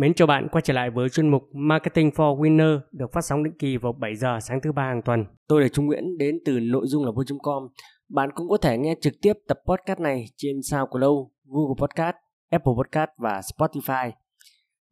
Mến chào bạn quay trở lại với chuyên mục Marketing for Winner được phát sóng định kỳ vào 7 giờ sáng thứ ba hàng tuần. Tôi là Trung Nguyễn đến từ nội dung là vui.com. Bạn cũng có thể nghe trực tiếp tập podcast này trên SoundCloud, Google Podcast, Apple Podcast và Spotify.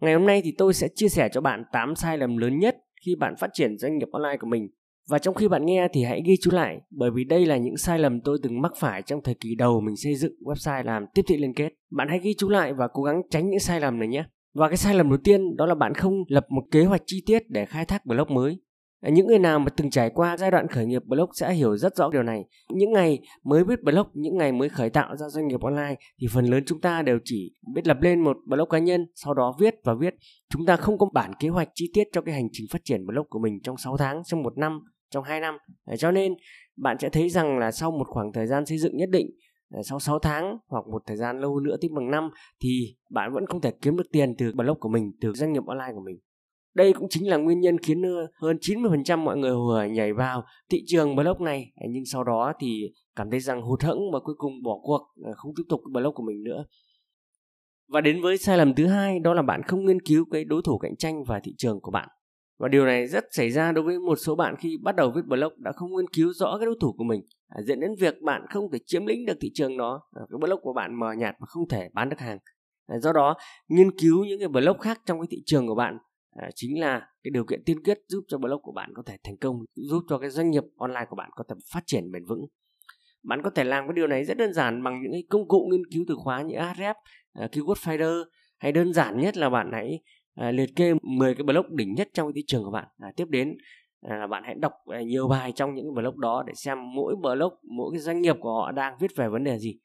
Ngày hôm nay thì tôi sẽ chia sẻ cho bạn 8 sai lầm lớn nhất khi bạn phát triển doanh nghiệp online của mình. Và trong khi bạn nghe thì hãy ghi chú lại bởi vì đây là những sai lầm tôi từng mắc phải trong thời kỳ đầu mình xây dựng website làm tiếp thị liên kết. Bạn hãy ghi chú lại và cố gắng tránh những sai lầm này nhé. Và cái sai lầm đầu tiên đó là bạn không lập một kế hoạch chi tiết để khai thác blog mới. Ờ, những người nào mà từng trải qua giai đoạn khởi nghiệp blog sẽ hiểu rất rõ điều này. Những ngày mới viết blog, những ngày mới khởi tạo ra doanh nghiệp online thì phần lớn chúng ta đều chỉ biết lập lên một blog cá nhân, sau đó viết và viết. Chúng ta không có bản kế hoạch chi tiết cho cái hành trình phát triển blog của mình trong 6 tháng, trong một năm, trong 2 năm. Ờ, cho nên bạn sẽ thấy rằng là sau một khoảng thời gian xây dựng nhất định sau 6 tháng hoặc một thời gian lâu nữa tiếp bằng năm thì bạn vẫn không thể kiếm được tiền từ blog của mình, từ doanh nghiệp online của mình. Đây cũng chính là nguyên nhân khiến hơn 90% mọi người hùa nhảy vào thị trường blog này nhưng sau đó thì cảm thấy rằng hụt hẫng và cuối cùng bỏ cuộc ờ, không tiếp tục blog của mình nữa. Và đến với sai lầm thứ hai đó là bạn không nghiên cứu cái đối thủ cạnh tranh và thị trường của bạn. Và điều này rất xảy ra đối với một số bạn khi bắt đầu viết blog đã không nghiên cứu rõ cái đối thủ của mình, à, dẫn đến việc bạn không thể chiếm lĩnh được thị trường đó, à, cái blog của bạn mờ nhạt và không thể bán được hàng. À, do đó, nghiên cứu những cái blog khác trong cái thị trường của bạn à, chính là cái điều kiện tiên quyết giúp cho blog của bạn có thể thành công, giúp cho cái doanh nghiệp online của bạn có thể phát triển bền vững. Bạn có thể làm cái điều này rất đơn giản bằng những cái công cụ nghiên cứu từ khóa như Ahrefs, à, Keyword Finder hay đơn giản nhất là bạn hãy à, liệt kê 10 cái blog đỉnh nhất trong thị trường của bạn. À, tiếp đến à, là bạn hãy đọc à, nhiều bài trong những cái blog đó để xem mỗi blog mỗi cái doanh nghiệp của họ đang viết về vấn đề gì.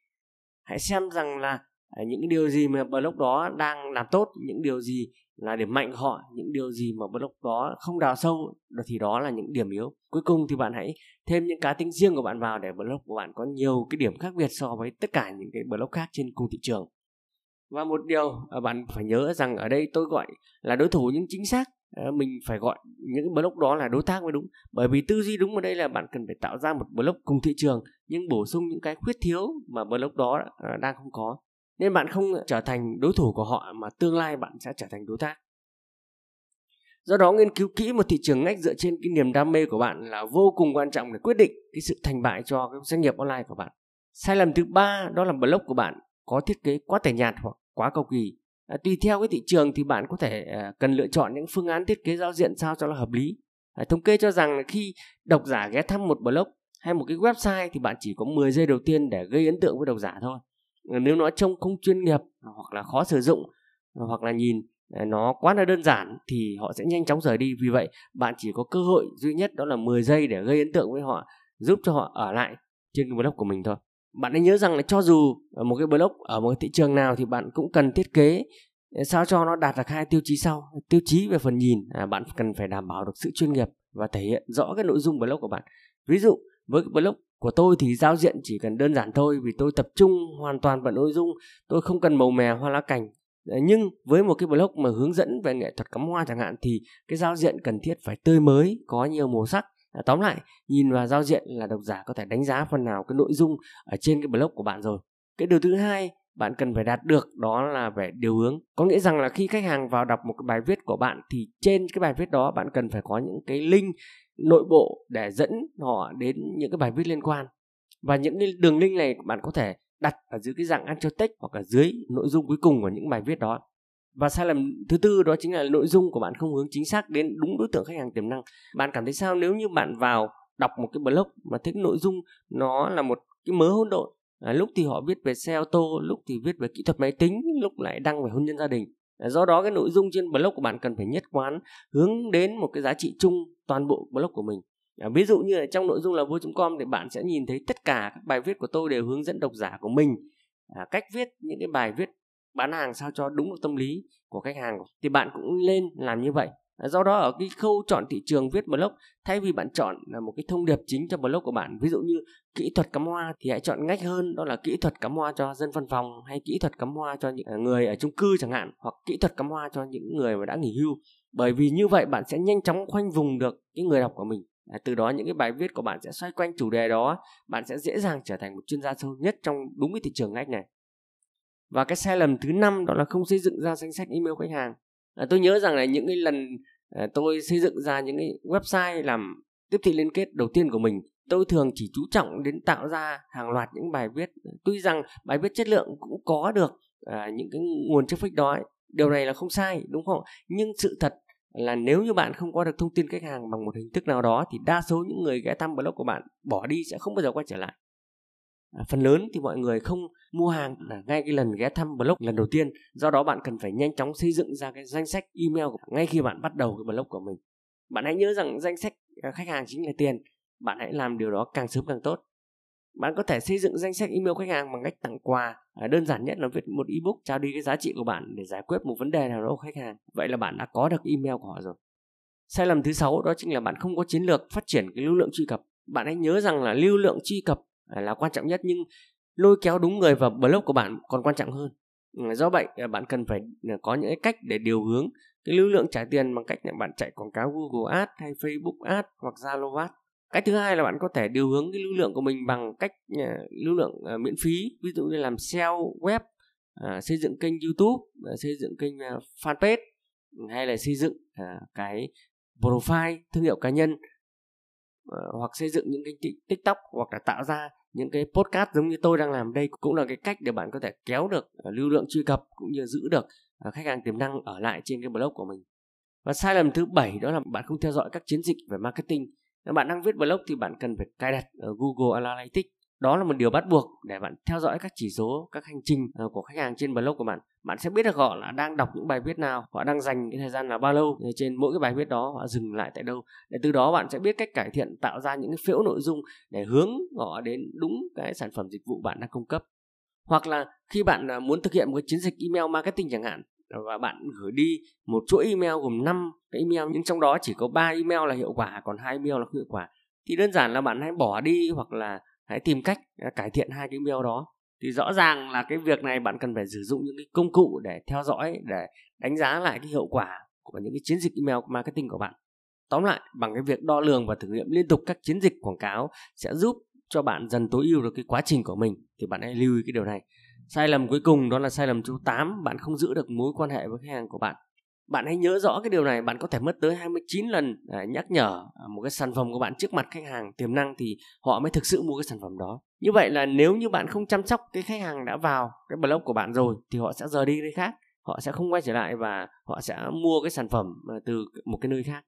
Hãy xem rằng là à, những cái điều gì mà blog đó đang làm tốt những điều gì là điểm mạnh của họ những điều gì mà blog đó không đào sâu thì đó là những điểm yếu. Cuối cùng thì bạn hãy thêm những cá tính riêng của bạn vào để blog của bạn có nhiều cái điểm khác biệt so với tất cả những cái blog khác trên cùng thị trường và một điều à, bạn phải nhớ rằng ở đây tôi gọi là đối thủ nhưng chính xác. Ờ, mình phải gọi những block đó là đối tác mới đúng. Bởi vì tư duy đúng ở đây là bạn cần phải tạo ra một block cùng thị trường, nhưng bổ sung những cái khuyết thiếu mà block đó à, đang không có. Nên bạn không trở thành đối thủ của họ mà tương lai bạn sẽ trở thành đối tác. Do đó nghiên cứu kỹ một thị trường ngách dựa trên cái niềm đam mê của bạn là vô cùng quan trọng để quyết định cái sự thành bại cho cái doanh nghiệp online của bạn. Sai lầm thứ ba, đó là blog của bạn có thiết kế quá tẻ nhạt hoặc quá cầu kỳ. À, tùy theo cái thị trường thì bạn có thể à, cần lựa chọn những phương án thiết kế giao diện sao cho nó hợp lý. À, thống kê cho rằng khi độc giả ghé thăm một blog hay một cái website thì bạn chỉ có 10 giây đầu tiên để gây ấn tượng với độc giả thôi. À, nếu nó trông không chuyên nghiệp hoặc là khó sử dụng hoặc là nhìn à, nó quá là đơn giản thì họ sẽ nhanh chóng rời đi. Vì vậy bạn chỉ có cơ hội duy nhất đó là 10 giây để gây ấn tượng với họ giúp cho họ ở lại trên cái blog của mình thôi bạn nên nhớ rằng là cho dù ở một cái blog ở một cái thị trường nào thì bạn cũng cần thiết kế ờ, sao cho nó đạt được hai tiêu chí sau tiêu chí về phần nhìn. À, bạn cần phải đảm bảo được sự chuyên nghiệp và thể hiện rõ cái nội dung blog của bạn. Ví dụ với cái blog của tôi thì giao diện chỉ cần đơn giản thôi vì tôi tập trung hoàn toàn vào nội dung tôi không cần màu mè hoa lá cành. Ờ, nhưng với một cái blog mà hướng dẫn về nghệ thuật cắm hoa chẳng hạn thì cái giao diện cần thiết phải tươi mới có nhiều màu sắc À, tóm lại nhìn vào giao diện là độc giả có thể đánh giá phần nào cái nội dung ở trên cái blog của bạn rồi. Cái điều thứ hai bạn cần phải đạt được đó là về điều hướng. Có nghĩa rằng là khi khách hàng vào đọc một cái bài viết của bạn thì trên cái bài viết đó bạn cần phải có những cái link nội bộ để dẫn họ đến những cái bài viết liên quan. Và những cái đường link này bạn có thể đặt ở dưới cái dạng anchor text hoặc ở dưới nội dung cuối cùng của những bài viết đó và sai lầm thứ tư đó chính là nội dung của bạn không hướng chính xác đến đúng đối tượng khách hàng tiềm năng. Bạn cảm thấy sao nếu như bạn vào đọc một cái blog mà thấy nội dung nó là một cái mớ hỗn độn? À, lúc thì họ viết về xe ô tô lúc thì viết về kỹ thuật máy tính lúc lại đăng về hôn nhân gia đình. À, do đó cái nội dung trên blog của bạn cần phải nhất quán hướng đến một cái giá trị chung toàn bộ blog của mình. À, ví dụ như là trong nội dung là vui.com thì bạn sẽ nhìn thấy tất cả các bài viết của tôi đều hướng dẫn độc giả của mình. À, cách viết những cái bài viết bán hàng sao cho đúng được tâm lý của khách hàng thì bạn cũng lên làm như vậy. Do đó ở cái khâu chọn thị trường viết blog thay vì bạn chọn là một cái thông điệp chính cho blog của bạn ví dụ như kỹ thuật cắm hoa thì hãy chọn ngách hơn đó là kỹ thuật cắm hoa cho dân văn phòng hay kỹ thuật cắm hoa cho những à, người ở chung cư chẳng hạn hoặc kỹ thuật cắm hoa cho những người mà đã nghỉ hưu. Bởi vì như vậy bạn sẽ nhanh chóng khoanh vùng được cái người đọc của mình. À, từ đó những cái bài viết của bạn sẽ xoay quanh chủ đề đó bạn sẽ dễ dàng trở thành một chuyên gia sâu nhất trong đúng cái thị trường ngách này và cái sai lầm thứ năm đó là không xây dựng ra danh sách email khách hàng. À, tôi nhớ rằng là những cái lần à, tôi xây dựng ra những cái website làm tiếp thị liên kết đầu tiên của mình tôi thường chỉ chú trọng đến tạo ra hàng loạt những bài viết. Tuy rằng bài viết chất lượng cũng có được à, những cái nguồn traffic đó ấy. điều này là không sai đúng không? Nhưng sự thật là nếu như bạn không có được thông tin khách hàng bằng một hình thức nào đó thì đa số những người ghé thăm blog của bạn bỏ đi sẽ không bao giờ quay trở lại à, phần lớn thì mọi người không mua hàng. À, ngay cái lần ghé thăm blog lần đầu tiên do đó bạn cần phải nhanh chóng xây dựng ra cái danh sách email của ngay khi bạn bắt đầu cái blog của mình. Bạn hãy nhớ rằng danh sách à, khách hàng chính là tiền. Bạn hãy làm điều đó càng sớm càng tốt. Bạn có thể xây dựng danh sách email khách hàng bằng cách tặng quà. À, đơn giản nhất là viết một ebook trao đi cái giá trị của bạn để giải quyết một vấn đề nào đó của khách hàng. Vậy là bạn đã có được email của họ rồi. Sai lầm thứ sáu đó chính là bạn không có chiến lược phát triển cái lưu lượng truy cập. Bạn hãy nhớ rằng là lưu lượng truy cập là quan trọng nhất, nhưng lôi kéo đúng người vào blog của bạn còn quan trọng hơn. Ừ, do vậy à, bạn cần phải à, có những cái cách để điều hướng cái lưu lượng trả tiền bằng cách là bạn chạy quảng cáo Google Ads hay Facebook Ads hoặc Zalo Ads. Cách thứ hai là bạn có thể điều hướng cái lưu lượng của mình bằng cách à, lưu lượng miễn phí. Ví dụ như làm SEO web xây dựng kênh YouTube xây dựng kênh fanpage ừ, hay là xây dựng cái profile thương hiệu cá nhân uh, hoặc xây dựng những cái tiktok hoặc là tạo ra những cái podcast giống như tôi đang làm. Đây cũng là cái cách để bạn có thể kéo được uh, lưu lượng truy cập cũng như giữ được uh, khách hàng tiềm năng ở lại trên cái blog của mình. Và sai lầm thứ bảy đó là bạn không theo dõi các chiến dịch về marketing. Nếu bạn đang viết blog thì bạn cần phải cài đặt ở Google Analytics đó là một điều bắt buộc để bạn theo dõi các chỉ số, các hành trình ờ, của khách hàng trên blog của bạn. Bạn sẽ biết được họ là đang đọc những bài viết nào, họ đang dành cái thời gian là bao lâu ờ, trên mỗi cái bài viết đó họ dừng lại tại đâu. Để từ đó bạn sẽ biết cách cải thiện, tạo ra những cái phễu nội dung để hướng họ đến đúng cái sản phẩm dịch vụ bạn đang cung cấp. Hoặc là khi bạn ờ, muốn thực hiện một cái chiến dịch email marketing chẳng hạn và bạn gửi đi một chuỗi email gồm 5 cái email, nhưng trong đó chỉ có 3 email là hiệu quả, còn hai email là không hiệu quả, thì đơn giản là bạn hãy bỏ đi hoặc là hãy tìm cách à, cải thiện hai cái email đó. Thì rõ ràng là cái việc này bạn cần phải sử dụng những cái công cụ để theo dõi, để đánh giá lại cái hiệu quả của những cái chiến dịch email marketing của bạn. Tóm lại, bằng cái việc đo lường và thử nghiệm liên tục các chiến dịch quảng cáo sẽ giúp cho bạn dần tối ưu được cái quá trình của mình, thì bạn hãy lưu ý cái điều này. Sai lầm cuối cùng đó là sai lầm thứ 8 bạn không giữ được mối quan hệ với khách hàng của bạn bạn hãy nhớ rõ cái điều này bạn có thể mất tới 29 lần à, nhắc nhở à, một cái sản phẩm của bạn trước mặt khách hàng tiềm năng thì họ mới thực sự mua cái sản phẩm đó. Như vậy là nếu như bạn không chăm sóc cái khách hàng đã vào cái blog của bạn rồi thì họ sẽ rời đi nơi khác họ sẽ không quay trở lại và họ sẽ mua cái sản phẩm à, từ một cái nơi khác.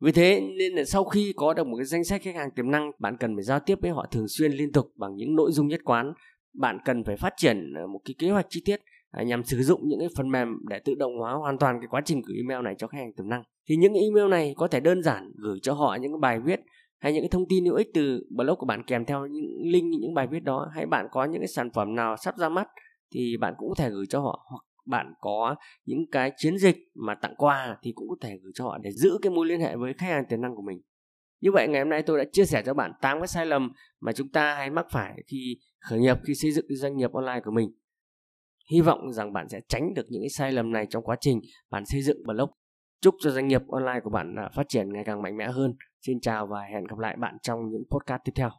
Vì thế nên là sau khi có được một cái danh sách khách hàng tiềm năng bạn cần phải giao tiếp với họ thường xuyên liên tục bằng những nội dung nhất quán. Bạn cần phải phát triển à, một cái kế hoạch chi tiết À, nhằm sử dụng những cái phần mềm để tự động hóa hoàn toàn cái quá trình gửi email này cho khách hàng tiềm năng. Thì những email này có thể đơn giản gửi cho họ những cái bài viết hay những cái thông tin hữu ích từ blog của bạn kèm theo những link những bài viết đó. Hay bạn có những cái sản phẩm nào sắp ra mắt thì bạn cũng có thể gửi cho họ. Hoặc bạn có những cái chiến dịch mà tặng quà thì cũng có thể gửi cho họ để giữ cái mối liên hệ với khách hàng tiềm năng của mình. Như vậy ngày hôm nay tôi đã chia sẻ cho bạn 8 cái sai lầm mà chúng ta hay mắc phải khi khởi nghiệp, khi xây dựng doanh nghiệp online của mình. Hy vọng rằng bạn sẽ tránh được những cái sai lầm này trong quá trình bạn xây dựng blog. Chúc cho doanh nghiệp online của bạn à, phát triển ngày càng mạnh mẽ hơn. Xin chào và hẹn gặp lại bạn trong những podcast tiếp theo.